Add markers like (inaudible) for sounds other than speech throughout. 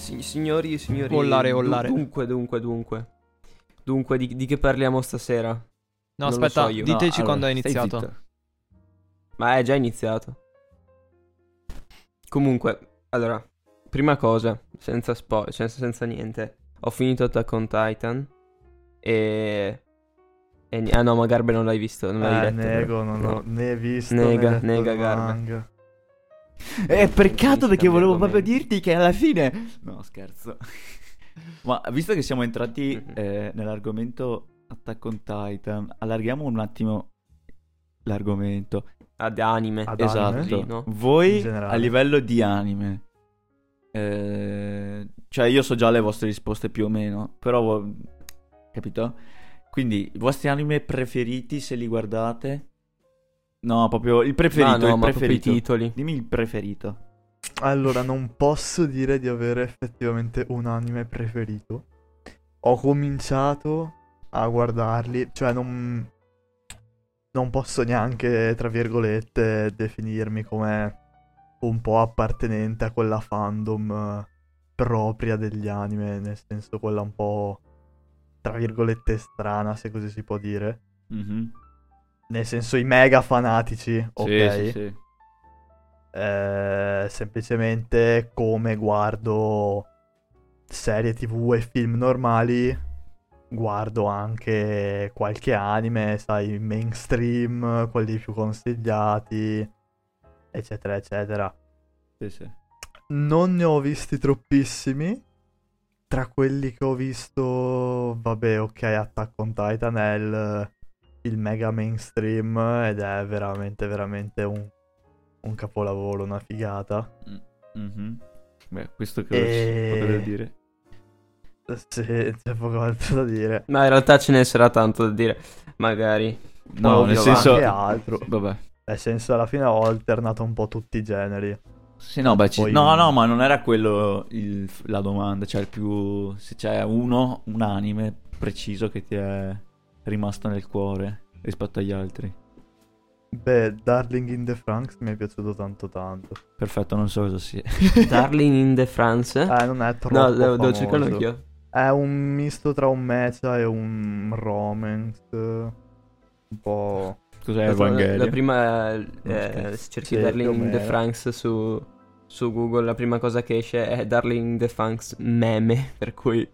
Si- signori, signori. Vollare, du- vollare. Dunque, dunque, dunque. Dunque, di, di che parliamo stasera? No, Non aspetta, so diteci No, quando è allora, iniziato. Ma è già iniziato. Comunque, allora, prima cosa, senza spoiler, senza, senza niente. Ho finito Attack on Titan. E. e ah no, ma Garbe non l'hai visto, non l'hai Eh, letto. nego, però. non No. l'ho né visto Nega, né nega, il Eh, peccato perché volevo proprio dirti che alla fine... (laughs) No, scherzo. (laughs) Ma visto che siamo entrati (laughs) eh, nell'argomento Attack on Titan, allarghiamo un attimo l'argomento. Ad anime. Ad esatto. anime? Sì, no? Voi a livello di anime, eh, cioè io so già le vostre risposte più o meno, però capito? Quindi i vostri anime preferiti se li guardate? No, proprio il preferito, Ah, no, il proprio i preferito. titoli. Dimmi il preferito. Allora, non posso dire di avere effettivamente un anime preferito. Ho cominciato a guardarli, cioè non, non posso neanche, tra virgolette, definirmi come un po' appartenente a quella fandom eh, propria degli anime, nel senso quella un po', tra virgolette, strana, se così si può dire. Mhm. Nel senso i mega fanatici, ok? Sì, sì, sì. Eh, semplicemente come guardo serie tv e film normali, guardo anche qualche anime, sai, mainstream, quelli più consigliati, eccetera, eccetera. Sì, sì. Non ne ho visti troppissimi. Tra quelli che ho visto, vabbè, ok, Attack on Titan è il, il mega mainstream ed è veramente, veramente un, un capolavoro, una figata. Mhm. Beh, questo che E- potrei dire. Sì, c'è poco altro da dire. Ma in realtà ce ne sarà tanto da dire. Magari. No, Ovvio, nel senso... anche altro. Vabbè. Nel senso, alla fine ho alternato un po' tutti i generi. Sì, no, beh, ci- Poi- no, no, ma non era quello il- la domanda, cioè il più... se c'è uno, un anime preciso che ti è rimasto nel cuore rispetto agli altri. Beh, Darling in the Franks mi è piaciuto tanto tanto. Perfetto, non so cosa sia. (laughs) Darling in the France? Eh, non è troppo no, devo, devo cercarlo anch'io. È un misto tra un mecha e un romance. Un po'. Cos'è La, Evangelion? la prima, eh, se cerchi Sì, Darling in the. Franks su, su Google, la prima cosa che esce è Darling in the Franks meme, per cui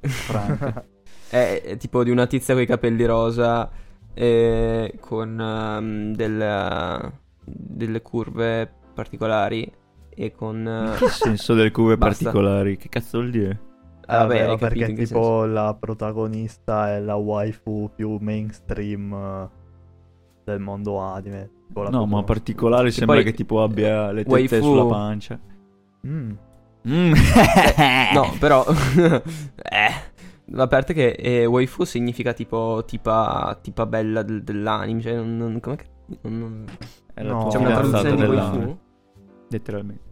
Franca. (laughs) è, è tipo di una tizia con i capelli rosa e con ehm, del- delle curve particolari e con... eh, che senso delle curve Basta. particolari? Che cazzo vuol dire? Ah, vabbè, capito perché tipo la protagonista è la waifu più mainstream eh, del mondo anime. Tipo la No, ma particolare Che sembra poi- che tipo abbia le tette waifu- sulla pancia. Mm. Mm. (laughs) No, però... (laughs) (laughs) eh... A parte che eh, waifu significa tipo tipa, tipa bella del- dell'anime, cioè non... non come che... non- la No. C'è una traduzione di waifu? Letteralmente.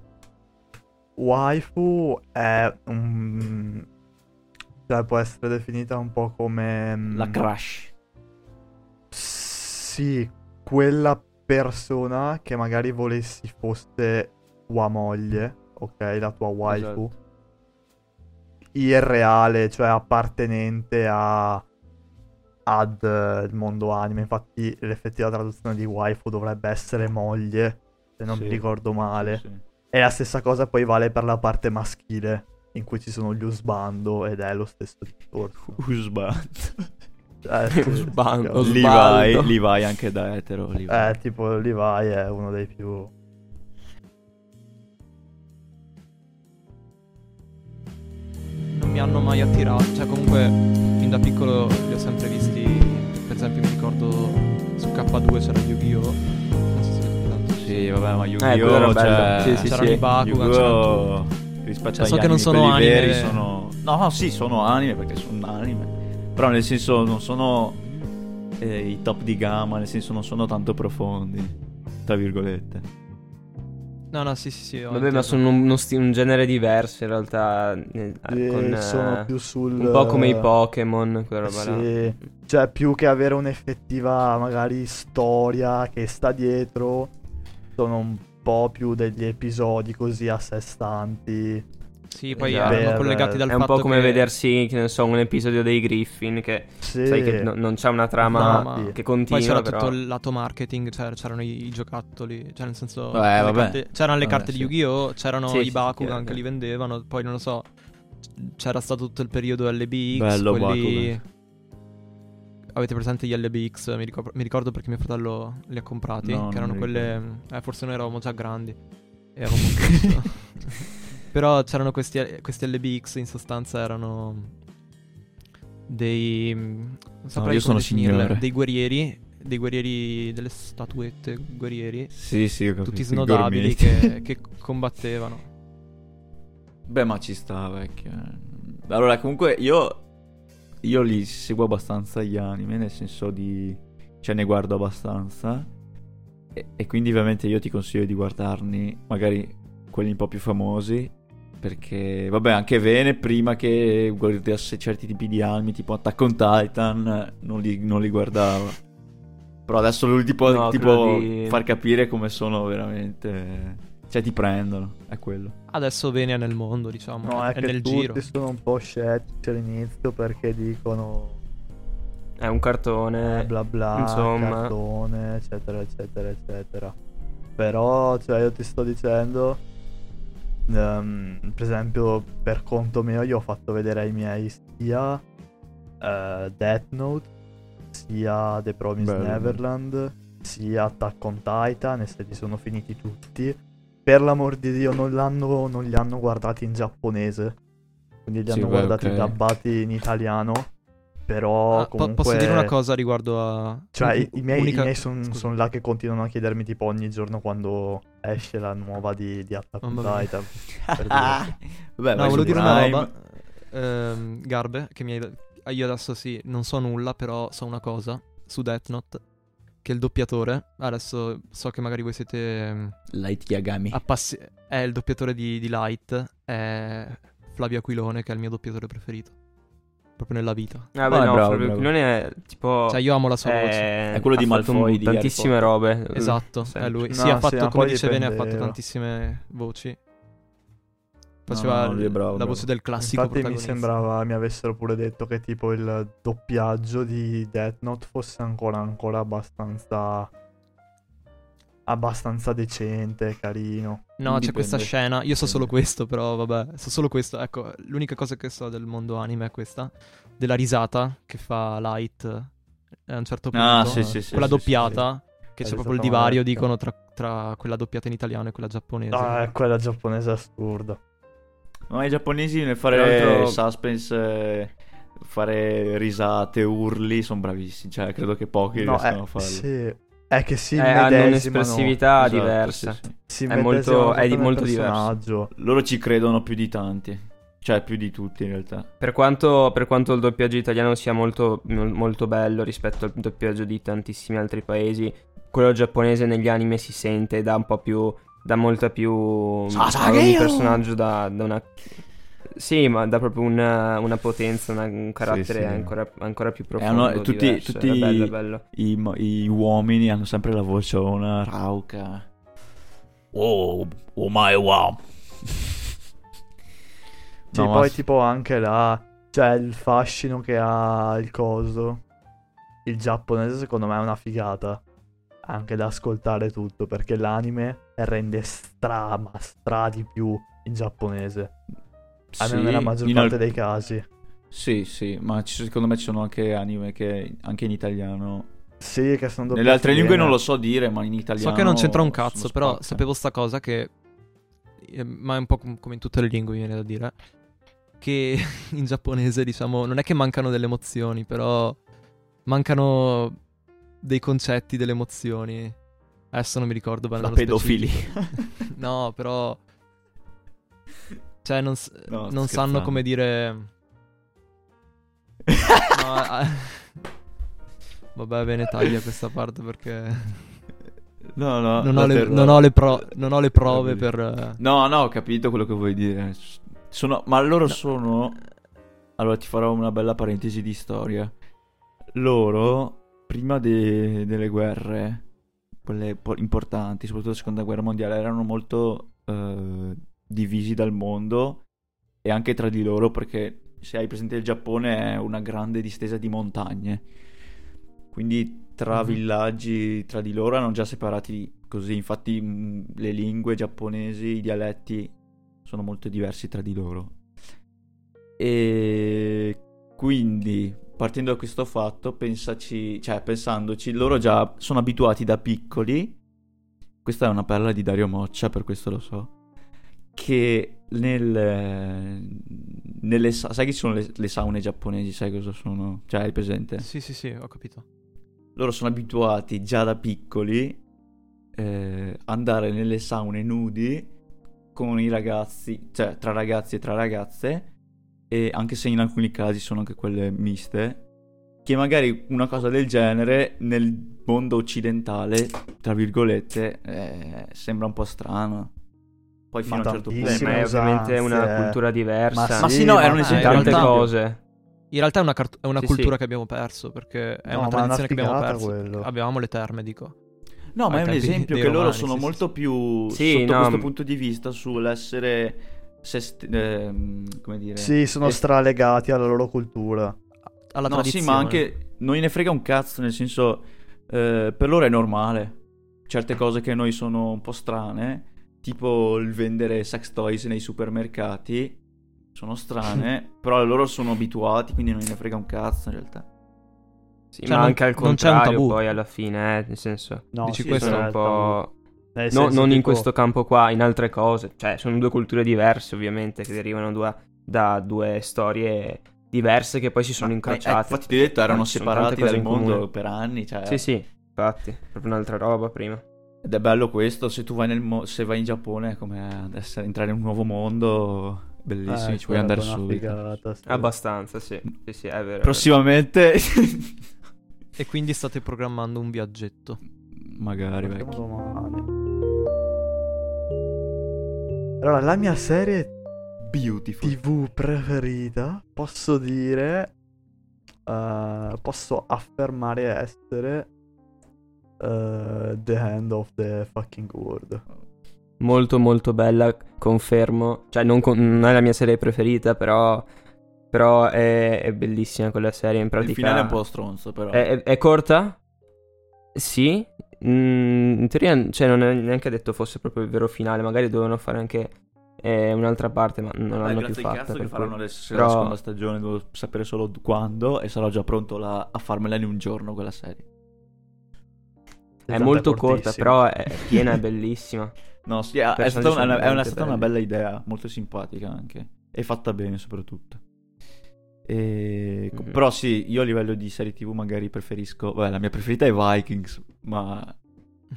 Waifu è un. Cioè, può essere definita un po' come. mm, La crush. Sì, quella persona che magari volessi fosse tua moglie, ok? La tua waifu. Esatto. Irreale, cioè appartenente a. ad eh, il mondo anime. Infatti, l'effettiva traduzione di waifu dovrebbe essere moglie, se non Sì. mi ricordo male. Sì. E la stessa cosa poi vale per la parte maschile, in cui ci sono gli usbando ed è lo stesso discorso. (laughs) Usband. Eh, sì, (laughs) Usbando, Os- Levi. Levi anche da etero. Levi. Eh, tipo Levi è uno dei più... mi hanno mai attirato. Cioè, comunque, fin da piccolo li ho sempre visti. Per esempio, mi ricordo su K2 c'era Yu-Gi-Oh! Non so se avete tanto. Sì, vabbè, ma Eh, Yu-Gi-Oh! era cioè... Sì, sì, C'erano sì. i Bakugan. Yu-Gi-Oh! rispetto Cioè, so che non sono anime- veri sono... No, no, sì, sono anime perché sono anime. Però nel senso non sono eh, i top di gamma, nel senso non sono tanto profondi, tra virgolette. No, no, sì, sì, sì. Vabbè, ma sono un, uno sti- un genere diverso in realtà. eh, Eh, con, eh, sono più sul... Un po' come i Pokémon, quella roba là. Sì, cioè più che avere un'effettiva magari storia che sta dietro, sono un po' più degli episodi così a sé stanti Sì, poi Esatto. erano collegati dal È un fatto po' come che... vedersi, che ne so, un episodio dei Griffin che Sì. sai che no- non c'è una trama No, che Poi continua, c'era però... tutto il lato marketing, cioè, c'erano i, i giocattoli, cioè nel senso... Eh, le vabbè. carte- c'erano le Vabbè, carte sì. di Yu-Gi-Oh!, c'erano Sì, i sì, Bakugan che li vendevano, poi non lo so, c'era stato tutto il periodo LBX, Bello quelli... Avete presente gli LBX? Mi ricordo, mi ricordo perché mio fratello li ha comprati, No, che erano quelle... Eh, forse noi eravamo già grandi. E avevamo. (laughs) (laughs) Però c'erano questi, questi LBX, in sostanza erano dei... Non saprei io come sono definirle, signore. Dei guerrieri, dei guerrieri, delle statuette guerrieri, Sì, sì, ho capito. tutti snodabili che, (laughs) che combattevano. Beh, ma ci sta, vecchio. Allora, comunque, io... Io li seguo abbastanza gli anime, nel senso di... Cioè, ne guardo abbastanza. E, e quindi, ovviamente, io ti consiglio di guardarne magari quelli un po' più famosi. Perché, vabbè, anche Vene, prima che guardasse certi tipi di anime, tipo Attack on Titan, non li, non li guardava. Però adesso lui ti può, No, ti quello può di- far capire come sono veramente... Cioè, ti prendono, è quello. Adesso Venia nel mondo, diciamo, No, è, è che nel tutti giro. sono un po' scettici all'inizio perché dicono È un cartone. eh, bla bla, insomma. cartone, eccetera, eccetera, eccetera. Però, cioè, io ti sto dicendo, ehm, per esempio, per conto mio, io ho fatto vedere ai miei sia eh, Death Note, sia The Promised Bello. Neverland, sia Attack on Titan, e se li sono finiti tutti. Per l'amor di Dio, non, l'hanno, non li hanno guardati in giapponese. Quindi li Sì, hanno beh, guardati ok. dubbati in italiano. Però Ah, comunque... posso dire una cosa riguardo a... Cioè, i, i miei, unica- sono scusa. là che continuano a chiedermi tipo ogni giorno quando esce la nuova di, di Attack on. Titan. (laughs) Vabbè, No, volevo dire una roba. Ehm, Garbe, che mi hai... Io adesso sì, non so nulla, però so una cosa su Death Note. Che il doppiatore, adesso so che magari voi siete ehm, Light Yagami. appassi- È il doppiatore di, di Light, è Flavio Aquilone, che è il mio doppiatore preferito. Proprio nella vita. Ah, beh, Ah, no, bravo, bravo. Aquilone è tipo... Cioè, io amo la sua voce. è, È quello di Malfoy di Harry tantissime Potter. robe. Esatto, Sì. è lui. No, sì, ha sì, fatto, ma come poi dice Bene, ha fatto tantissime voci. Faceva no, è bravo, la bravo. voce del classico Infatti mi sembrava, mi avessero pure detto che tipo il doppiaggio di Death Note fosse ancora, ancora abbastanza... Abbastanza decente, carino. No, c'è questa scena. Io so solo questo, però vabbè. So solo questo. Ecco, l'unica cosa che so del mondo anime è questa. Della risata che fa Light eh, a un certo punto. Ah, sì, sì, sì. quella sì, sì, doppiata. Che c'è proprio il divario, dicono, tra, tra quella doppiata in italiano e quella giapponese. Ah, è quella giapponese assurda. No, i giapponesi nel fare Tra l'altro- suspense, eh, fare risate, urli, sono bravissimi. Cioè, credo che pochi No, riescano è, a farlo. sì, è che si Eh, hanno un'espressività Esatto, diversa. sì, sì. è molto- è di molto diverso. Loro ci credono più di tanti. Cioè, più di tutti in realtà. Per quanto, per quanto il doppiaggio italiano sia molto, molto bello rispetto al doppiaggio di tantissimi altri paesi, quello giapponese negli anime si sente, dà un po' più. dà molta più. Sasageo! ogni personaggio da, da una. Sì, ma dà proprio una, una potenza, una- un carattere sì. Ancora, ancora più profondo. hanno- tutti- tutti- è bello, è bello. I, i uomini hanno sempre la vociona rauca. Oh, oh my wow. (laughs) Sì, No, ma- poi tipo anche là, cioè il fascino che ha il coso, il giapponese secondo me è una figata, anche da ascoltare tutto, perché l'anime rende stra, ma stra di più in giapponese, almeno Sì, nella maggior parte al- dei casi. Sì, sì, ma ci- secondo me ci sono anche anime che anche in italiano. Sì, che sono Nelle altre lingue non lo so dire, ma in italiano. So che non c'entra un cazzo, però sapevo sta cosa che. eh, Ma è un po' com- come in tutte le lingue, viene da dire. Che (laughs) in giapponese, diciamo, non è che mancano delle emozioni, però mancano dei concetti, delle emozioni. Adesso non mi ricordo bene. La pedofilia. specifico. (laughs) no, però. Cioè, non, No, non sanno come dire. (laughs) No, ah, (laughs) Vabbè, bene, taglia questa parte perché. No, no, non, ho le, non ho le pro- non ho le prove per. No, no, ho capito quello che vuoi dire. Sono, ma loro sono. Allora ti farò una bella parentesi di storia. Loro, prima de- delle guerre, quelle po- importanti, soprattutto la seconda guerra mondiale, erano molto eh, divisi dal mondo e anche tra di loro perché se hai presente il Giappone è una grande distesa di montagne. Quindi tra Mhm. villaggi, tra di loro erano già separati così, infatti mh, le lingue giapponesi, i dialetti sono molto diversi tra di loro. E quindi, partendo da questo fatto, pensaci, cioè pensandoci, loro già sono abituati da piccoli. Questa è una perla di Dario Moccia, per questo lo so. Che nel, nelle sa- sai che ci sono le, le saune giapponesi, sai cosa sono? Cioè, hai presente? Sì, sì, sì, ho capito. Loro sono abituati già da piccoli eh, andare nelle saune nudi con i ragazzi, cioè tra ragazzi e tra ragazze, e anche se in alcuni casi sono anche quelle miste, che magari una cosa del genere nel mondo occidentale, tra virgolette, eh, sembra un po' strano. Poi fino a un certo punto... ma è ovviamente usanze, una eh. cultura diversa. Ma sì, no, era un ma esempio in tante cose. In realtà è una, cart- è una Sì, cultura sì. che abbiamo perso, perché è No, una ma è una tradizione che abbiamo perso. quello. Avevamo le terme, dico. No, ma è un esempio che loro romani, sono sì, sì, molto sì. più Sì, sotto no, questo punto di vista sull'essere se st- ehm, come dire Sì, sono es- stralegati alla loro cultura. Alla no, tradizione. sì, ma anche non gliene frega un cazzo, nel senso eh, per loro è normale. Certe cose che a noi sono un po' strane, tipo il vendere sex toys nei supermercati, sono strane, (laughs) però loro sono abituati, quindi non gliene frega un cazzo in realtà. Sì, Cioè, ma anche al non c'è un contrario tabù. poi alla fine, eh, nel senso... No, Dici sì, questo? un po'... No, non in tipo- questo campo qua, in altre cose. Cioè, sono due culture diverse, ovviamente, che derivano due- da due storie diverse che poi si sono Ma- incrociate. eh, infatti ti ho detto, erano separati dal in mondo comune. per anni, cioè... Sì, sì, infatti, proprio un'altra roba prima. Ed è bello questo, se tu vai nel mo- se vai in Giappone è come adesso entrare in un nuovo mondo, bellissimo, Eh, ci puoi andare subito. figata, sì. Abbastanza, sì. Sì, sì, è vero. Prossimamente E quindi state programmando un viaggetto. magari vecchio. Allora, la mia serie Beautiful. TV preferita, posso dire, eh, posso affermare essere eh, The End of the Fucking World. Molto, molto bella, confermo. Cioè, non, con- non è la mia serie preferita, però... Però è, è bellissima quella serie, in pratica... Il finale è un po' stronzo però. È, è- è corta? Sì. Mm, in teoria, cioè, non è neanche detto fosse proprio il vero finale. Magari dovevano fare anche eh, un'altra parte, ma non Dai, l'hanno più grazie fatta. cazzo che faranno cui- adesso Però- la seconda stagione, devo sapere solo quando e sarò già pronto la- a farmela in un giorno quella serie. È Esatto, molto è corta, cortissima. però è piena, è bellissima. (laughs) No, sì, è, stata una, è una- stata una bella idea, molto simpatica anche. E fatta bene soprattutto. E... Mhm. Però sì, io a livello di serie tv magari preferisco... Vabbè, la mia preferita è Vikings, ma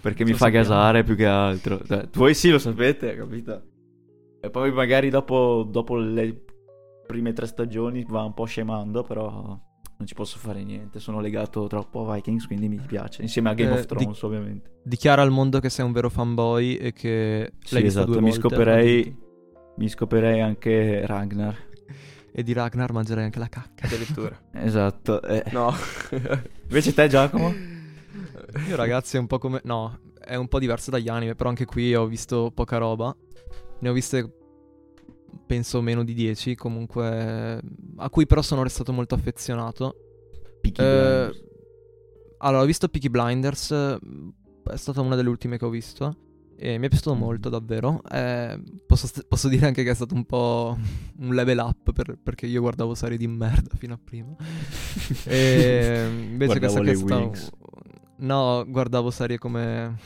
perché (laughs) mi fa sappiamo. gasare più che altro. Cioè, voi sì lo sapete, capito? E poi magari dopo, dopo le prime tre stagioni va un po' scemando, però non ci posso fare niente. Sono legato troppo a Vikings, quindi mi piace. Insieme a Game Eh, of di- Thrones, ovviamente. Dichiara al mondo che sei un vero fanboy e che Sì, l'hai visto esatto, due mi volte. scoperei, mi scoperei anche Ragnar. (laughs) E di Ragnar mangerei anche la cacca. Addirittura. (laughs) Esatto. eh. No. (laughs) Invece te, Giacomo? Io ragazzi è un po' come... No, è un po' diverso dagli anime, però anche qui ho visto poca roba. Ne ho viste, penso, meno di 10, comunque... A cui però sono restato molto affezionato. Peaky Eh, allora, ho visto Peaky Blinders, è stata una delle ultime che ho visto. E mi è piaciuto Mm. molto, davvero. Eh, posso, st- posso dire anche che è stato un po' un level up per- perché io guardavo serie di merda fino a prima. (laughs) e invece Guardavo questa che è stata. No, guardavo serie come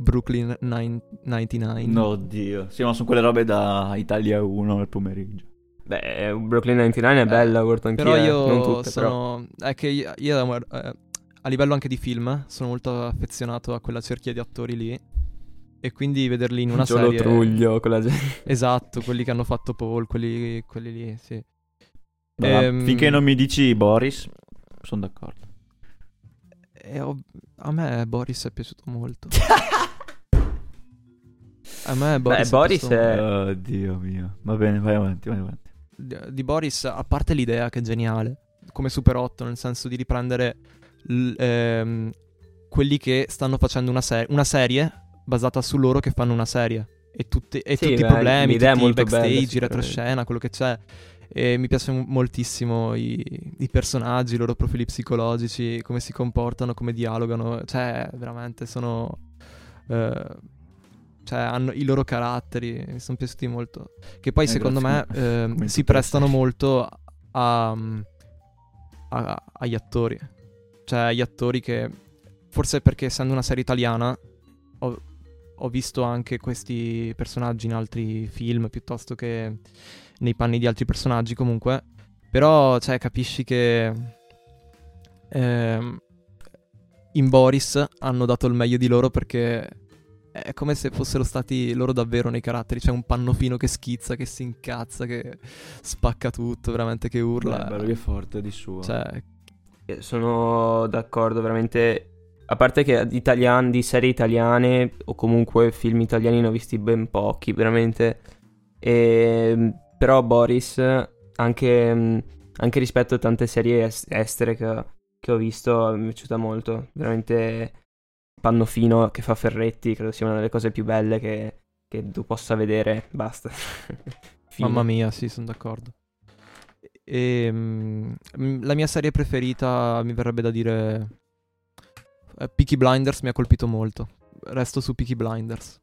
Brooklyn Nine- 99. No, oddio. Sì, ma sono quelle robe da Italia 1 al pomeriggio. Beh, Brooklyn 99 è bella, guardo anch'io. Però eh. io non tutte, però. sono. È che io, io, eh, a livello anche di film sono molto affezionato a quella cerchia di attori lì. E quindi vederli in una Giolo serie. Truglio, quella gente. (laughs) Esatto, quelli che hanno fatto Paul, quelli, quelli lì, sì. Ma Ehm, finché non mi dici Boris, sono d'accordo. E ho- a me Boris è piaciuto molto. a me Boris, Beh, Boris piaciuto è-. Oddio mio. Va bene, vai avanti, vai avanti. di, di Boris, a parte l'idea che è geniale, come Super 8, nel senso di riprendere l- ehm, quelli che stanno facendo una, ser- una serie basata su loro che fanno una serie. e, tutte- e Sì, tutti i beh, problemi, l'idea è tutti i molto bella, backstage, sicuramente. retroscena, quello che c'è. E mi piacciono moltissimo i, i personaggi, i loro profili psicologici, come si comportano, come dialogano. Cioè, veramente sono. eh, cioè, hanno i loro caratteri, mi sono piaciuti molto. Che poi, Eh, secondo me, grazie. eh, (laughs) Come in si prestano molto a- a- agli attori. Cioè, agli attori che. Forse perché, essendo una serie italiana, ho, ho visto anche questi personaggi in altri film piuttosto che nei panni di altri personaggi comunque. Però, cioè, capisci che ehm, in Boris hanno dato il meglio di loro perché è come se fossero stati loro davvero nei caratteri. C'è un pannofino che schizza, che si incazza, che spacca tutto, veramente che urla. Beh, bello che è forte di suo. Cioè, Eh, Sono d'accordo, veramente. A parte che di, italian- di serie italiane o comunque film italiani ne ho visti ben pochi, veramente. E, però Boris, anche, mh, anche rispetto a tante serie es- estere che, che ho visto, mi è piaciuta molto. Veramente Pannofino che fa Ferretti, credo sia una delle cose più belle che, che tu possa vedere. Basta. (laughs) Mamma mia, sì, sono d'accordo. E, mm, mm, la mia serie preferita mi verrebbe da dire eh, Peaky Blinders mi ha colpito molto. Resto su Peaky Blinders.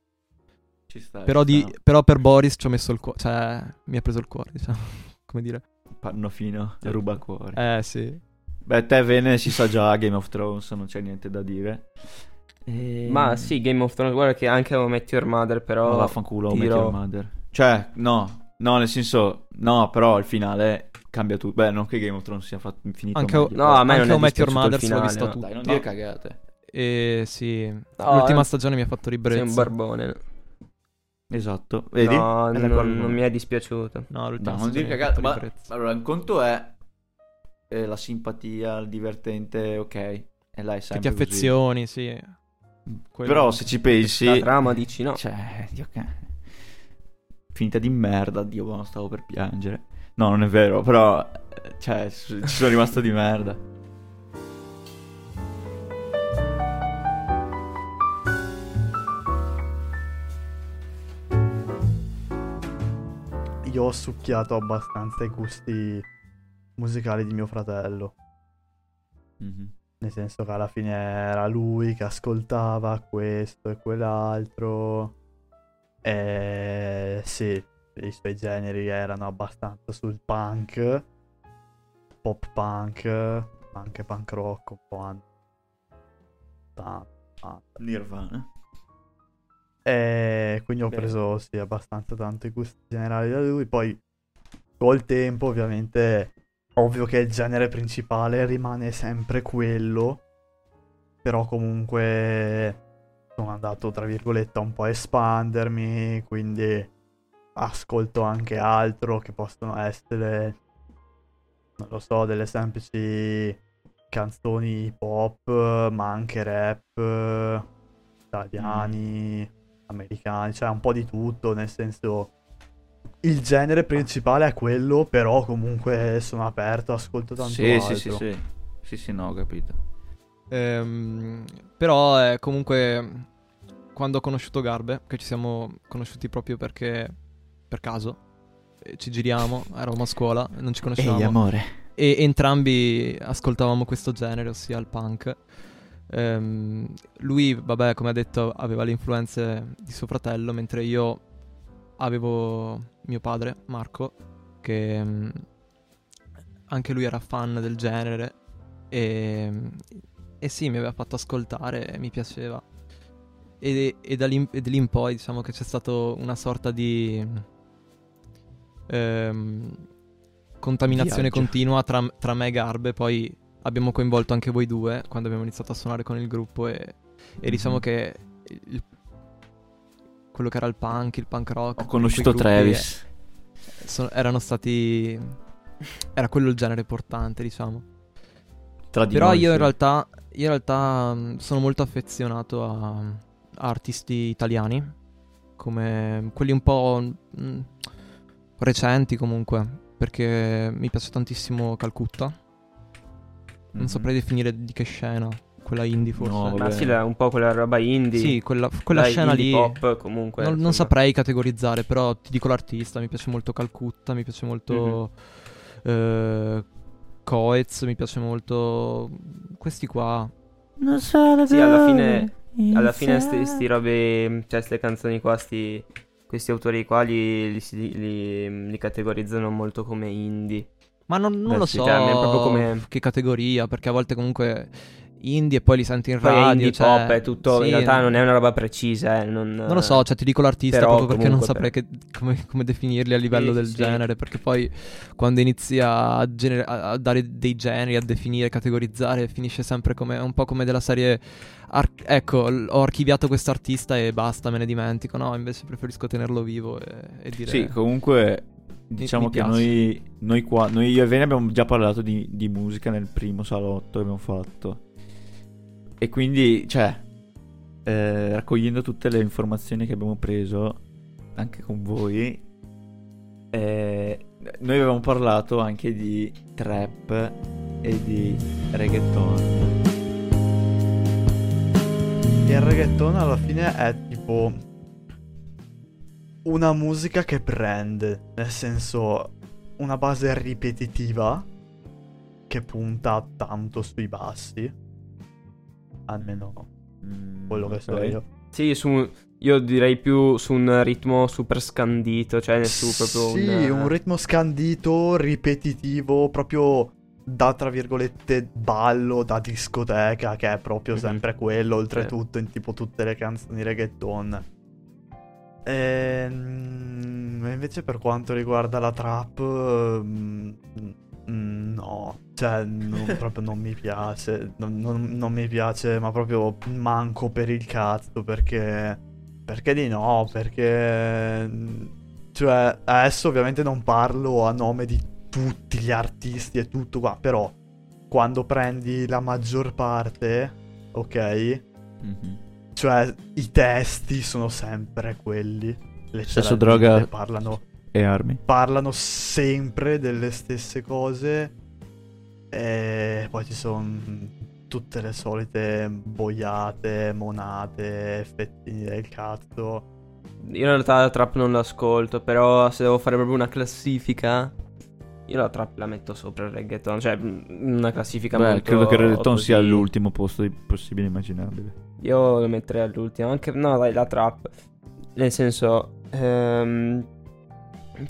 Ci sta, Però, ci di- sta. però per Boris ci ho messo il cuore, cioè mi ha preso il cuore, (laughs) diciamo. Come dire? Panno fino, ruba cuore. Eh sì. Beh, te Vene si sa già Game of Thrones, non c'è niente da dire. E... Ma sì, Game of Thrones, guarda che anche How I Met Your Mother, però... Ma vaffanculo, ti How I Met Your Mother. Cioè, no, no, nel senso, no, però il finale cambia tutto. Beh, non che Game of Thrones sia fatto infinito. Anche- meglio, No, a me Anche non Met Your Mother l'ho finale, vista no. tutta. Dai, non No. dire cagate. E sì. No, L'ultima eh, stagione mi ha fatto Sei ribrezzo. un barbone. Esatto, vedi? No, non, non mi è dispiaciuto. No, l'ultima No, non dire fatto Ma allora, un conto è eh, la simpatia, il divertente, ok. E là è Che sempre ti così. affezioni, sì. Quello- Però se ci pensi... La trama dici no. Cioè, Dio che... Finita di merda, Dio, stavo per piangere. No, non è vero, però... eh, Cioè, ci sono rimasto di merda. Io ho succhiato abbastanza i gusti musicali di mio fratello. Mhm. Nel senso che alla fine era lui che ascoltava questo e quell'altro. E sì, i suoi generi erano abbastanza sul punk, pop punk, anche punk rock un po' anni 80, 90. Nirvana. E quindi ho Beh. preso sì, abbastanza tanto i gusti generali da lui. Poi col tempo, ovviamente, ovvio che il genere principale rimane sempre quello. Però comunque sono andato, tra virgolette, un po' a espandermi. Quindi ascolto anche altro che possono essere, non lo so, delle semplici canzoni pop, ma anche rap italiani americani, cioè un po' di tutto, nel senso il genere principale è quello, però comunque sono aperto, ascolto tanto Sì, altro. sì, sì, sì. Sì, sì, no, ho capito. Ehm, però eh, comunque quando ho conosciuto Garbe, che ci siamo conosciuti proprio perché per caso eh, ci giriamo, eravamo a scuola, non ci conoscevamo amore. e entrambi ascoltavamo questo genere, ossia il punk. Ehm, lui, vabbè, come ha detto, aveva le influenze di suo fratello, mentre io avevo mio padre, Marco, che mm, anche lui era fan del genere e, e sì, mi aveva fatto ascoltare e mi piaceva. E, e da lì, e da lì in poi diciamo che c'è stata una sorta di ehm, contaminazione Viaggio. continua tra, tra me e Garbe, poi abbiamo coinvolto anche voi due quando abbiamo iniziato a suonare con il gruppo e, e diciamo Mhm. che il- quello che era il punk, il punk rock, Ho conosciuto Travis. eh, so- erano stati... Era quello il genere portante, diciamo. Tra di Però noi, io in sì. realtà, io in realtà mh, sono molto affezionato a, a artisti italiani, come quelli un po' mh, recenti comunque, perché mi piace tantissimo Calcutta. Non Mhm. saprei definire di che scena. quella indie forse. No, Ma sì, un po' quella roba indie. Sì, quella, quella Dai, scena indie lì. pop comunque. non, non saprei categorizzare, però ti dico l'artista. Mi piace molto Calcutta, mi piace molto. Mhm. eh, Coez, mi piace molto. Questi qua. Non so Sì, alla fine, alla fine sti, sti robe, cioè ste canzoni qua, sti, questi autori qua li, li, li- li categorizzano molto come indie. Ma non, non Beh, lo so proprio come- che categoria, perché a volte comunque indie e poi li senti in Poi radio. indie cioè, pop, è tutto, sì, in realtà non è una roba precisa, eh, non, Non lo so, cioè ti dico l'artista però proprio perché non saprei per- che- come, come definirli a livello Sì, del sì, genere, perché poi quando inizi a, gener- a dare dei generi, a definire, categorizzare, finisce sempre come un po' come della serie ar- ecco, l- ho archiviato quest'artista e basta, me ne dimentico. No, invece preferisco tenerlo vivo e, e dire Sì, comunque diciamo che noi, noi qua, noi io e Vene abbiamo già parlato di, di musica nel primo salotto che abbiamo fatto. E quindi, cioè, eh, raccogliendo tutte le informazioni che abbiamo preso, anche con voi, eh, noi avevamo parlato anche di trap e di reggaeton. Il reggaeton alla fine è tipo una musica che prende, nel senso una base ripetitiva che punta tanto sui bassi. Almeno Mm, quello che ok. so io. Sì, su, io direi più su un ritmo super scandito, cioè su proprio sì, un... un ritmo scandito, ripetitivo, proprio da tra virgolette ballo, da discoteca, che è proprio Mhm. sempre quello, oltretutto in tipo tutte le canzoni reggaeton. Ehm, invece per quanto riguarda la trap, mm, mm, no, cioè non- (laughs) proprio non mi piace, non, non- non mi piace, ma proprio manco per il cazzo, perché, perché di no, perché, mm, cioè adesso ovviamente non parlo a nome di tutti gli artisti e tutto qua, però quando prendi la maggior parte, ok? Mhm. Cioè, i testi sono sempre quelli. Sesso, Letteralmente droga- Parlano, E armi. parlano sempre delle stesse cose. E poi ci sono tutte le solite boiate, monate, effettini del cazzo. Io in realtà la trap non l'ascolto, però se devo fare proprio una classifica, io la trap la metto sopra il reggaeton, cioè mm, una classifica Beh, molto credo che il reggaeton così. sia all'ultimo posto possibile immaginabile. Io lo metterei all'ultimo, anche no, dai, la trap. Nel senso, ehm,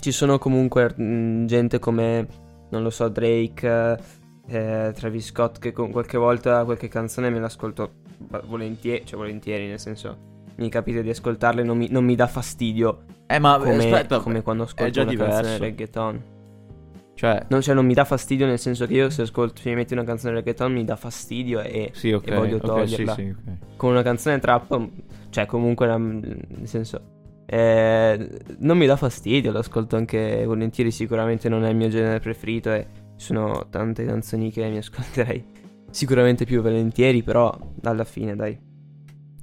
ci sono comunque mm, gente come, non lo so, Drake, eh, Travis Scott, che con qualche volta qualche canzone me l'ascolto volentieri, cioè volentieri, nel senso, mi capita di ascoltarle, non mi, non mi dà fastidio Eh, ma come, aspetta, come quando ascolto già una canzone diverso. reggaeton. Cioè, Non, cioè, non mi dà fastidio nel senso che io se ascolto, se mi metti una canzone reggaeton mi dà fastidio e sì, ok. e voglio toglierla. sì, sì, ok. con una canzone trap, cioè comunque nel senso eh, non mi dà fastidio, l'ascolto anche volentieri, sicuramente non è il mio genere preferito e ci sono tante canzoni che mi ascolterei (laughs) sicuramente più volentieri, però alla fine dai.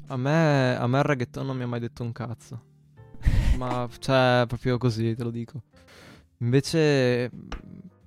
A me, a me il reggaeton non mi ha mai detto un cazzo. Ma, cioè, proprio così, te lo dico. Invece,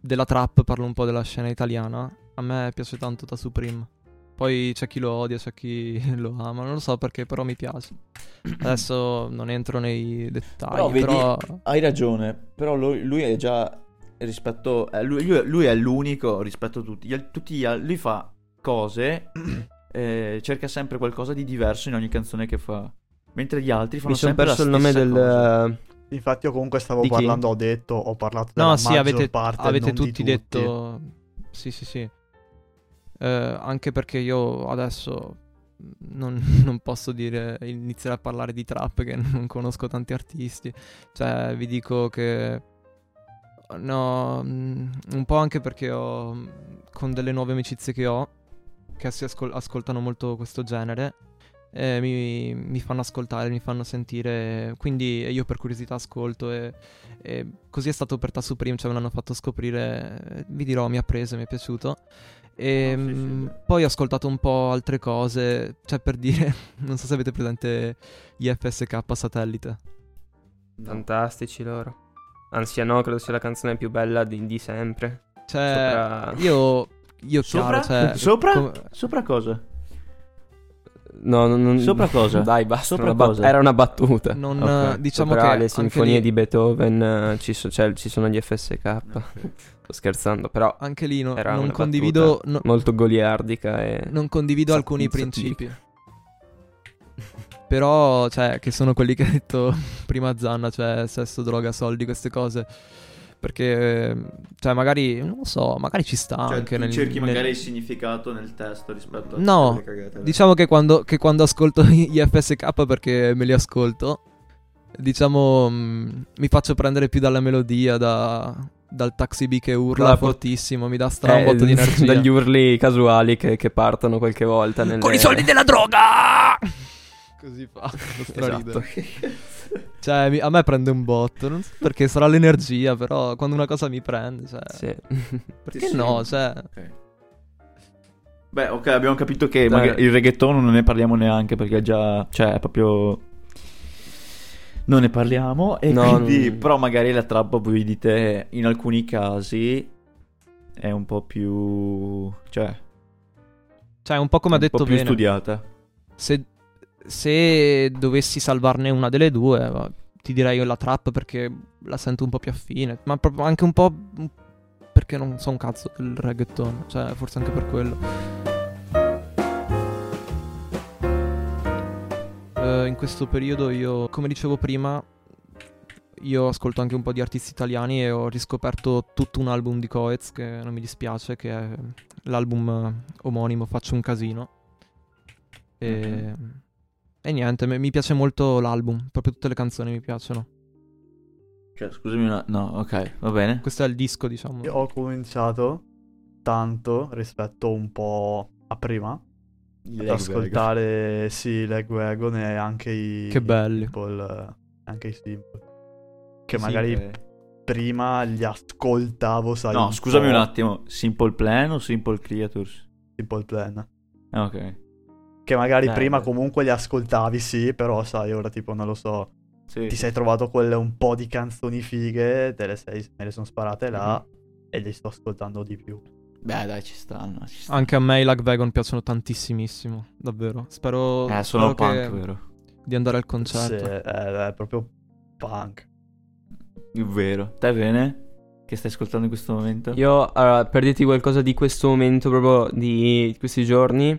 della trap parlo un po' della scena italiana. A me piace tanto da Supreme. Poi c'è chi lo odia, c'è chi (laughs) lo ama. Non lo so perché, però mi piace. (clears throat) Adesso non entro nei dettagli, Però vedi- però... Hai ragione, però lui, lui è già rispetto... eh, lui, lui- lui è l'unico rispetto a tutti. Gli tutti gli lui fa cose, (clears throat) eh, cerca sempre qualcosa di diverso in ogni canzone che fa. Mentre gli altri fanno Mi sono sempre la perso il nome stessa del... cosa. Infatti io comunque stavo Di chi? parlando, ho detto, ho parlato della No, sì, avete, parte, avete tutti tutti. detto. Sì, sì, sì. Eh, anche perché io adesso non, (laughs) non posso dire, iniziare a parlare di trap che non conosco tanti artisti. Cioè, vi dico che. No, mm, un po' anche perché ho. Con delle nuove amicizie che ho, che si ascol- ascoltano molto questo genere. Eh, mi, mi fanno ascoltare, mi fanno sentire. Quindi io per curiosità ascolto e, e così è stato per Tasso Prim, cioè me l'hanno fatto scoprire. Vi dirò, mi ha preso, mi è piaciuto. E No, sì, sì, mm, sì. poi ho ascoltato un po' altre cose, cioè per dire, (laughs) non so se avete presente gli FSK satellite. Fantastici loro. Anzi, no, credo sia la canzone più bella di, di sempre. Cioè, Sopra- io, io Sopra? chiaro, cioè, Sopra? com- Sopra cosa? No, non, non- Sopra cosa? Dai, basta. Sopra una bat- cosa? Era una battuta. Non, Ok. eh, diciamo Sopra che le sinfonie lì- di Beethoven eh, ci, so- cioè, ci sono gli FSK. (laughs) Sto scherzando, però Anche lì no- era non una condivido, no- molto goliardica e... non condivido Sa- alcuni principi. Però, cioè, che sono quelli che ha detto (laughs) prima Zanna, cioè sesso, droga, soldi, queste cose. Perché, cioè, magari, non lo so, magari ci sta Cioè, anche tu nel... cerchi nel- magari il significato nel testo rispetto a No, cagate. Diciamo che quando, che quando ascolto (laughs) gli FSK perché me li ascolto, diciamo mh, mi faccio prendere più dalla melodia, da- dal taxi B che urla La pot- fortissimo, mi dà stra un Eh, botto di (laughs) energia. dagli urli casuali che, che partono qualche volta nelle... Con i soldi della droga! Così fa. (laughs) Esatto. (laughs) Cioè, mi- a me prende un botto, non so perché sarà l'energia, però quando una cosa mi prende, cioè, Sì. perché (laughs) Sì, sì. no, cioè... Ok. Beh, ok, abbiamo capito che il reggaeton non ne parliamo neanche perché già, cioè, è proprio non ne parliamo e No, quindi non- però magari la trap voi dite in alcuni casi è un po' più cioè, Cioè, un po' come ha un detto po' più bene. studiata. Se, se dovessi salvarne una delle due, ti direi la trap perché la sento un po' più affine. Ma proprio anche un po' perché non so un cazzo del reggaeton. Cioè, forse anche per quello. Eh, in questo periodo io, come dicevo prima, io ascolto anche un po' di artisti italiani e ho riscoperto tutto un album di Coez che non mi dispiace, che è l'album eh, omonimo Faccio un casino. E, e niente, mi piace molto l'album, proprio tutte le canzoni mi piacciono. Cioè, scusami una... No, ok, va bene. Questo è il disco, diciamo. Io ho cominciato tanto rispetto un po' a prima ad ascoltare sì Legwagon e anche i Che belli. Simple, anche i Simple che Sì, magari eh. prima li ascoltavo sai No, un scusami po', un attimo, Simple Plan o Simple Creatures? Simple Plan Ah, ok. Che magari Beh, prima comunque li ascoltavi sì però sai ora tipo non lo so Sì. ti sei trovato quelle un po' di canzoni fighe te le, sei, me le sono sparate là e li sto ascoltando di più Beh, dai, ci stanno, ci stanno. Anche a me i Lagwagon piacciono tantissimissimo, davvero. Spero, Eh, sono spero punk, che- vero? di andare al Sì, concerto. è, è proprio punk Vero. Te bene? Che stai ascoltando in questo momento? Io, allora, per dirti qualcosa di questo momento, proprio di questi giorni,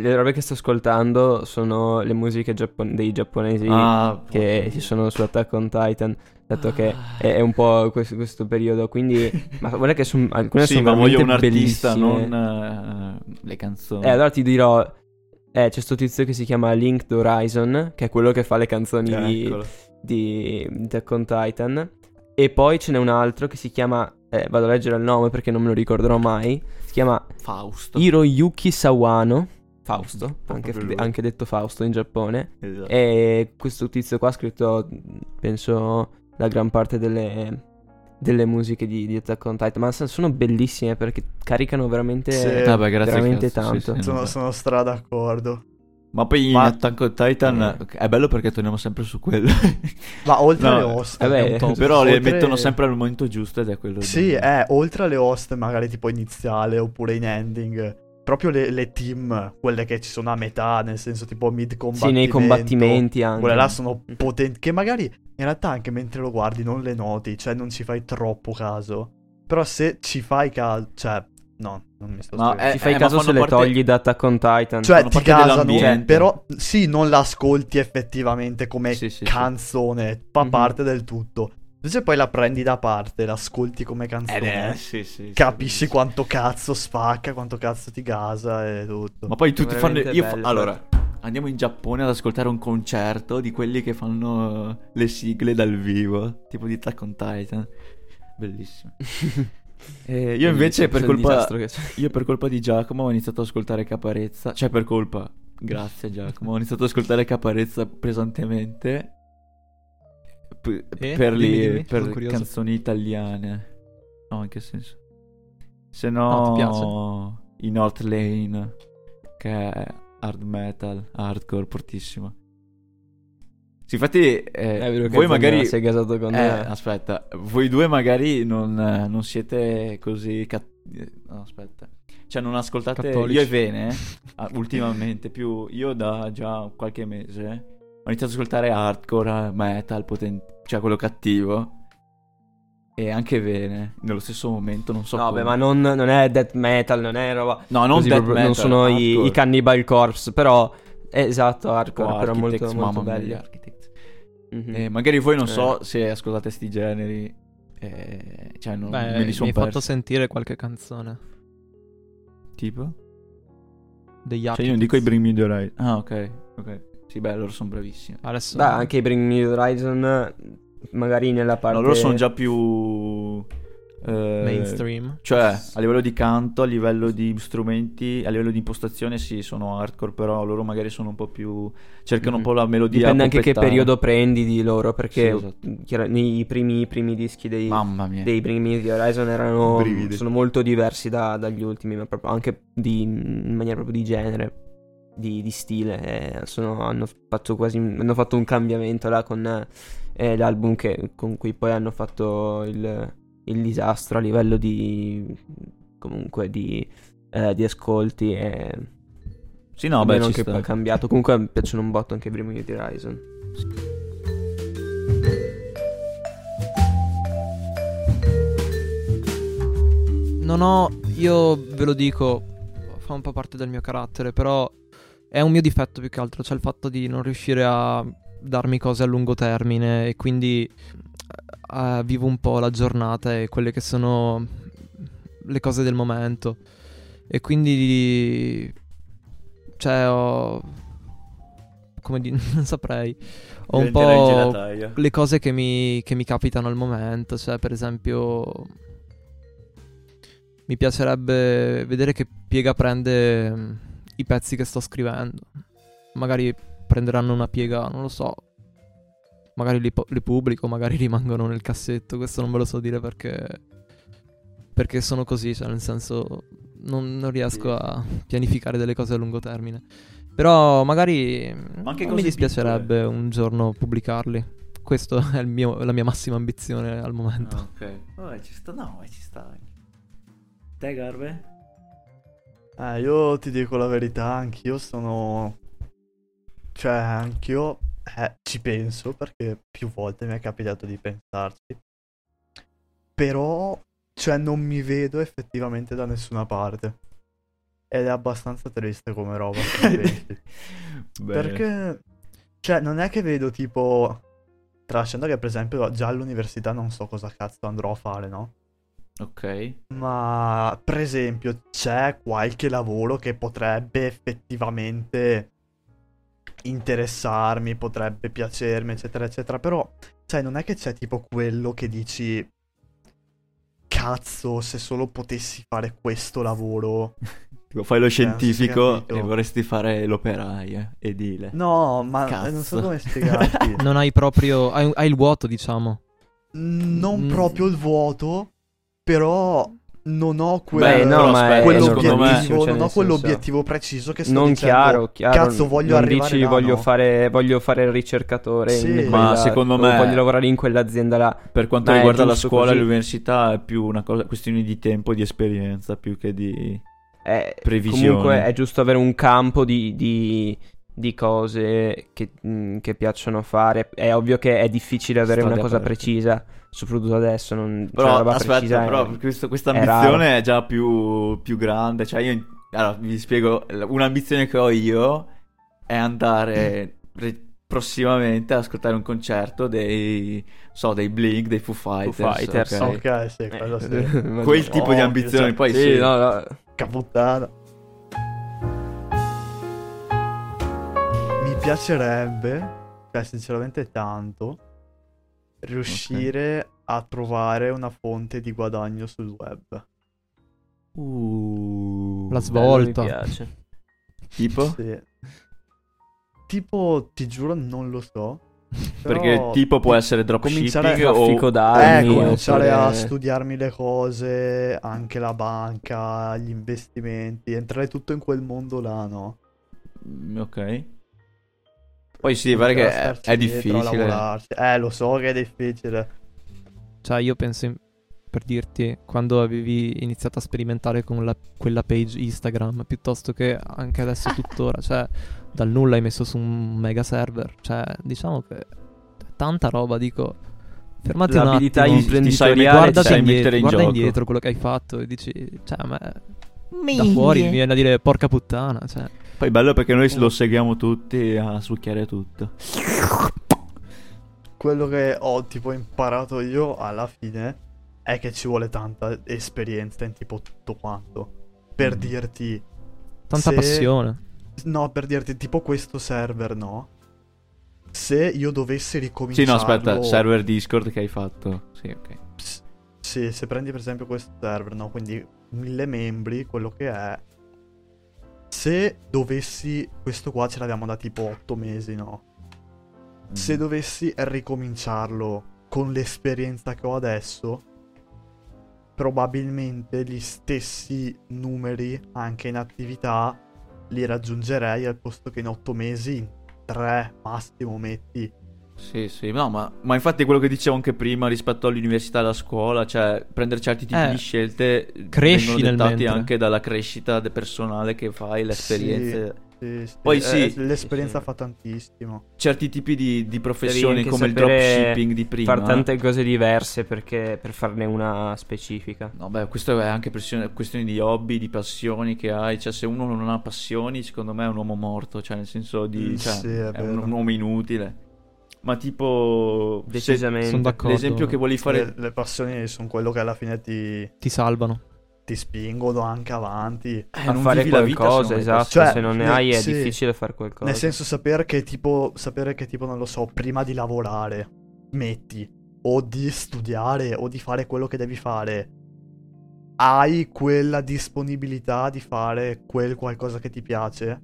le robe che sto ascoltando sono le musiche giappon- dei giapponesi Ah, che ci sono su Attack on Titan, dato che è, è un po' questo, questo periodo, quindi... (laughs) Ma guarda che son- alcune Sì, sono ma voglio un artista, bellissime. non eh, le canzoni. Eh, allora ti dirò... Eh, c'è sto tizio che si chiama Linked Horizon, che è quello che fa le canzoni di, di Attack on Titan. E poi ce n'è un altro che si chiama... eh, vado a leggere il nome perché non me lo ricorderò mai. Si chiama Fausto. Hiroyuki Sawano. Fausto, anche, anche detto Fausto in Giappone. Esatto. E questo tizio qua ha scritto, penso, la gran parte delle, delle musiche di, di Attack on Titan. Ma sono bellissime perché caricano veramente, Sì. Vabbè, grazie veramente cazzo, sì, tanto. sì, sono, sono stra d'accordo Ma poi in Ma- Attack on Titan Eh. è bello perché torniamo sempre su quello. (laughs) ma oltre No, alle hoste vabbè, è un top. (laughs) Però le Oltre- mettono sempre al momento giusto ed è quello. Sì, del- eh, oltre alle host magari tipo iniziale oppure in ending, proprio le, le team, quelle che ci sono a metà, nel senso tipo mid Sì, combattimento. nei combattimenti anche. Quelle là sono potenti, che magari in realtà anche mentre lo guardi non le noti, cioè non ci fai troppo caso. Però se ci fai caso, cioè, no, non mi sto. Ti Eh, fai ma caso se le parte- togli da Attack on Titan. Cioè, ti casano, dell'ambiente. però sì, non l'ascolti effettivamente come Sì, sì, sì. canzone, fa Mhm. parte del tutto. Invece poi la prendi da parte, l'ascolti come Ed canzone, è, sì, sì, sì, capisci sì. quanto cazzo spacca, quanto cazzo ti gasa e tutto. Ma poi tutti fanno. Io fa- Allora, andiamo in Giappone ad ascoltare un concerto di quelli che fanno le sigle dal vivo, tipo di Attack on Titan. Bellissimo. (laughs) (laughs) Eh, io invece per colpa io per colpa di Giacomo ho iniziato ad ascoltare Caparezza, cioè per colpa, grazie Giacomo, ho iniziato ad ascoltare Caparezza pesantemente p- Eh? per, Dimmi, dimmi, per canzoni italiane. No, in che senso? Se No, no, ti piace? i North Lane, che è hard metal, hardcore, fortissimo. Sì, infatti, eh, voi magari... sei casato con Eh, me. aspetta, voi due magari non, non siete così... cat- No, aspetta. Cioè, non ascoltate Cattolici. io e Vene, (laughs) ah, ultimamente, più io da già qualche mese ho iniziato ad ascoltare hardcore, metal, poten- cioè quello cattivo. E anche Vene, nello stesso momento, non so No, come. beh, ma non, non è death metal, non è roba. No, non death proprio- metal, non sono i, i Cannibal Corpse, però. Esatto, hardcore, O però molto, molto belli. Mhm. Eh, magari voi non Eh. so se ascoltate sti generi. eh, cioè, non Beh, me li mi sono hai persi. fatto sentire qualche canzone Tipo? degli Cioè, altri. io non dico i Bring Me The Horizon. Ah, ok. Ok. Sì, beh, loro sono bravissimi. Adesso Beh, anche i Bring Me the Horizon, magari nella parte. No, loro sono già più... eh, mainstream. Cioè, a livello di canto, a livello di strumenti, a livello di impostazione, sì, sono hardcore, però loro magari sono un po' più... cercano un Mhm. po' la melodia. Dipende anche che periodo prendi di loro, perché Sì, esatto. nei primi, i primi dischi dei, Mamma mia. dei Bring Me the Horizon erano Brividi. sono molto diversi da- dagli ultimi, ma proprio anche di, in maniera proprio di genere, di, di stile. eh, sono- hanno fatto quasi hanno fatto un cambiamento là con eh, l'album che- con cui poi hanno fatto il, il disastro a livello di comunque di, eh, di ascolti e Sì, no, beh, ci anche poi sta. cambiato. Comunque mi piacciono un botto anche i Me the Horizon. Non ho, io ve lo dico, fa un po' parte del mio carattere, però è un mio difetto più che altro, cioè il fatto di non riuscire a darmi cose a lungo termine e quindi eh, vivo un po' la giornata e quelle che sono le cose del momento. E quindi cioè ho come dire, (laughs) non saprei. Ho un po' le cose che mi, che mi capitano al momento. Cioè, per esempio, mi piacerebbe vedere che piega prende i pezzi che sto scrivendo. Magari prenderanno una piega, non lo so. Magari li, po- li pubblico, magari (laughs) rimangono nel cassetto. Questo non ve lo so dire perché. Perché sono così, cioè, nel senso. Non, non riesco a pianificare delle cose a lungo termine. Però magari Ma non mi dispiacerebbe un giorno pubblicarli. Questa è il mio- la mia massima ambizione al momento. Ah, ok. Vabbè, ci sta, no, ci sta. Te, Garbe? Eh, io ti dico la verità, anch'io sono... Cioè, anch'io eh, ci penso perché più volte mi è capitato di pensarci. Però, cioè, non mi vedo effettivamente da nessuna parte. Ed è abbastanza triste come roba. (laughs) Perché, cioè, non è che vedo tipo... Tralasciando che per esempio già all'università non so cosa cazzo andrò a fare, no? Ok. Ma per esempio c'è qualche lavoro che potrebbe effettivamente interessarmi, potrebbe piacermi, eccetera, eccetera. Però, sai, non è che c'è tipo quello che dici, cazzo, se solo potessi fare questo lavoro. (laughs) Tipo, fai lo scientifico e vorresti fare l'operaia edile. No, ma Cazzo. non so come spiegarti. (laughs) Non hai proprio. Hai, hai il vuoto, diciamo. non Mm. proprio il vuoto, però non ho quel... Beh, no, però ma aspetta, è quell'obiettivo, me- cioè, non ho senso- quell'obiettivo preciso che sto non dicendo, chiaro, chiaro. Cazzo, voglio non arrivare dici là, voglio, no? fare, voglio fare il ricercatore Sì. in Ma quella- secondo me- voglio lavorare in quell'azienda là. Per quanto Ma è riguarda la scuola e l'università è più una cosa, questione di tempo e di esperienza più che di... Eh, Previsioni. Comunque è giusto avere un campo di, di- di cose che, mh, che piacciono fare. È ovvio che è difficile avere Strade una cosa aperte. precisa, soprattutto adesso. Non, cioè, Però roba aspetta, precisa però è- questo- questa è ambizione è, già più, più grande. Cioè, io allora, vi spiego: un'ambizione che ho io è andare re- prossimamente ad ascoltare un concerto dei, so, dei Blink, dei Foo Fighters. Fighters, ok? Ok, sì, quello sì. Ma- Quel tipo di Oh, ambizioni, cioè, poi Sì, sì. no, no. Caputtana. Piacerebbe, cioè sinceramente tanto, riuscire a trovare una fonte di guadagno sul web. Uh, La Bello, mi svolta. piace. tipo? Sì. Tipo, ti giuro, non lo so. Perché tipo può essere dropshipping cominciare- o... Eh, cominciare a studiarmi le cose, anche la banca, gli investimenti, entrare tutto in quel mondo là, no? Mm, Ok. Poi sì, pare che è, è difficile. lavorarci. Eh, lo so che è difficile. Cioè, io penso. in- per dirti, quando avevi iniziato a sperimentare con la- quella page Instagram, piuttosto che anche adesso (laughs) tuttora, cioè dal nulla hai messo su un mega server, cioè diciamo che tanta roba, dico, fermati un L'abilità attimo, imprenditoriale guardati sai indietro, in guarda gioco. indietro quello che hai fatto e dici, cioè a me da fuori mi viene a dire porca puttana, cioè. Poi bello perché noi lo seguiamo tutti a succhiare tutto. Quello che ho tipo imparato io alla fine è che ci vuole tanta esperienza in tipo tutto quanto. Per Mm. dirti... Tanta se- passione. No, per dirti tipo questo server, no? Se io dovessi Sì, ricominciare... no, aspetta, server Discord che hai fatto. Sì, ok. Sì, se prendi per esempio questo server, no? Quindi mille membri, quello che è. Se dovessi. Questo qua ce l'abbiamo da tipo 8 mesi, no? Se dovessi ricominciarlo con l'esperienza che ho adesso, probabilmente gli stessi numeri anche in attività li raggiungerei al posto che in 8 mesi, in 3 massimo metti. Sì, sì, no, ma, ma infatti quello che dicevo anche prima rispetto all'università e alla scuola, cioè prendere certi tipi Eh, di scelte cresci vengono nel dettati anche dalla crescita de- personale che fai, le esperienze. Sì, sì, Poi eh, sì. l'esperienza Sì, sì. fa tantissimo. Certi tipi di, di professioni come il dropshipping di prima. Far tante cose diverse perché, per farne una specifica. No, beh, questo è anche pressione- questione di hobby, di passioni che hai. Cioè, se uno non ha passioni, secondo me è un uomo morto. Cioè, nel senso di. Mm, cioè, sì, è è, un uomo inutile. Ma tipo. Decisamente. Sono d'accordo. l'esempio che volevi fare. Le, le passioni sono quello che alla fine ti, Ti salvano. ti spingono anche avanti. Eh, a non fare vivi la vita se qualcosa, hai esatto. Cioè, se non ne ne- hai è sì. difficile fare qualcosa. Nel senso sapere che tipo, sapere che tipo, non lo so, prima di lavorare, metti, o di studiare, o di fare quello che devi fare, hai quella disponibilità di fare quel qualcosa che ti piace?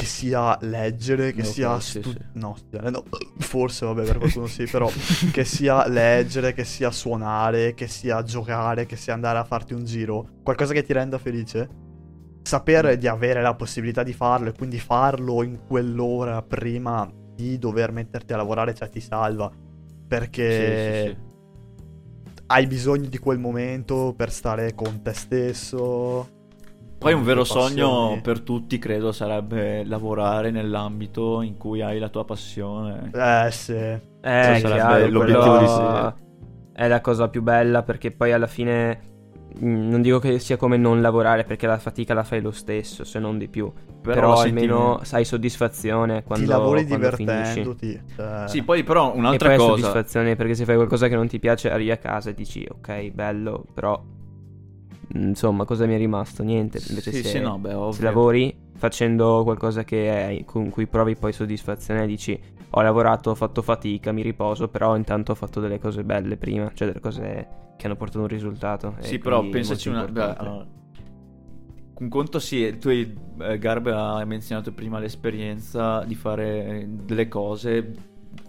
Che sia leggere, che Ok, sia sì, stu- sì. no, studiare no, forse vabbè per qualcuno sì, però (laughs) che sia leggere, che sia suonare, che sia giocare, che sia andare a farti un giro, qualcosa che ti renda felice. Sapere di avere la possibilità di farlo e quindi farlo in quell'ora prima di dover metterti a lavorare, cioè ti salva. Perché Sì, sì, sì. hai bisogno di quel momento per stare con te stesso. Poi un vero sogno per tutti, credo, sarebbe lavorare nell'ambito in cui hai la tua passione. Eh sì. Eh, Questo è sarebbe chiaro, l'obiettivo di sé. È la cosa più bella perché poi alla fine mh, non dico che sia come non lavorare perché la fatica la fai lo stesso, se non di più. Però, lo almeno senti- hai soddisfazione quando, ti lavori quando finisci. divertendoti. cioè- Sì, poi però E un'altra poi hai cosa. soddisfazione perché se fai qualcosa che non ti piace arrivi a casa e dici ok, bello, però insomma cosa mi è rimasto? Niente. Invece Sì, se, sì, no, beh, ovvio. se lavori facendo qualcosa che è, con cui provi poi soddisfazione dici ho lavorato, ho fatto fatica, mi riposo, però intanto ho fatto delle cose belle prima, cioè delle cose che hanno portato un risultato. e Sì, però pensaci una... beh, allora, un conto sì, tu hai, eh, Garbe hai menzionato prima l'esperienza di fare delle cose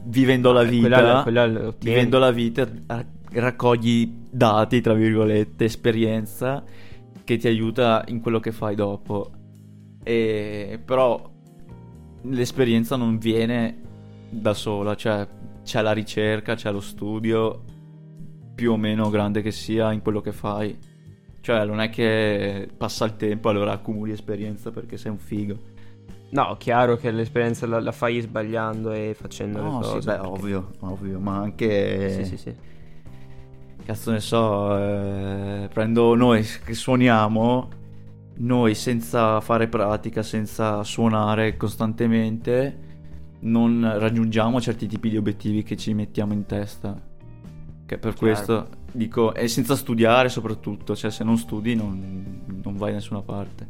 vivendo la Eh, vita. quella- quella vivendo la vita ra- raccogli dati, tra virgolette, esperienza che ti aiuta in quello che fai dopo. E però l'esperienza non viene da sola, cioè c'è la ricerca, c'è lo studio più o meno grande che sia in quello che fai. Cioè, non è che passa il tempo e allora accumuli esperienza perché sei un figo. No, chiaro che l'esperienza la, la fai sbagliando e facendo le No, cose. sì, beh, perché- ovvio, ovvio, ma anche... Sì, sì, sì. Cazzo ne so, eh, prendo noi che suoniamo, noi senza fare pratica, senza suonare costantemente, non raggiungiamo certi tipi di obiettivi che ci mettiamo in testa. Che per questo dico, e senza studiare soprattutto, cioè se non studi non, non vai da nessuna parte.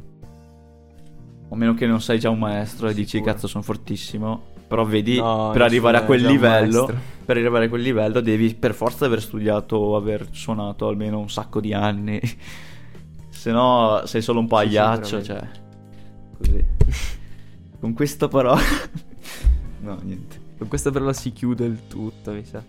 A meno che non sei già un maestro e dici Sicuro. cazzo sono fortissimo, però vedi No, per arrivare a quel livello. Per arrivare a quel livello devi per forza aver studiato o aver suonato almeno un sacco di anni. (laughs) Se no sei solo un pagliaccio, Sì, cioè. Così. Con questa parola... (laughs) no, niente. Con questa parola si chiude il tutto, mi sa.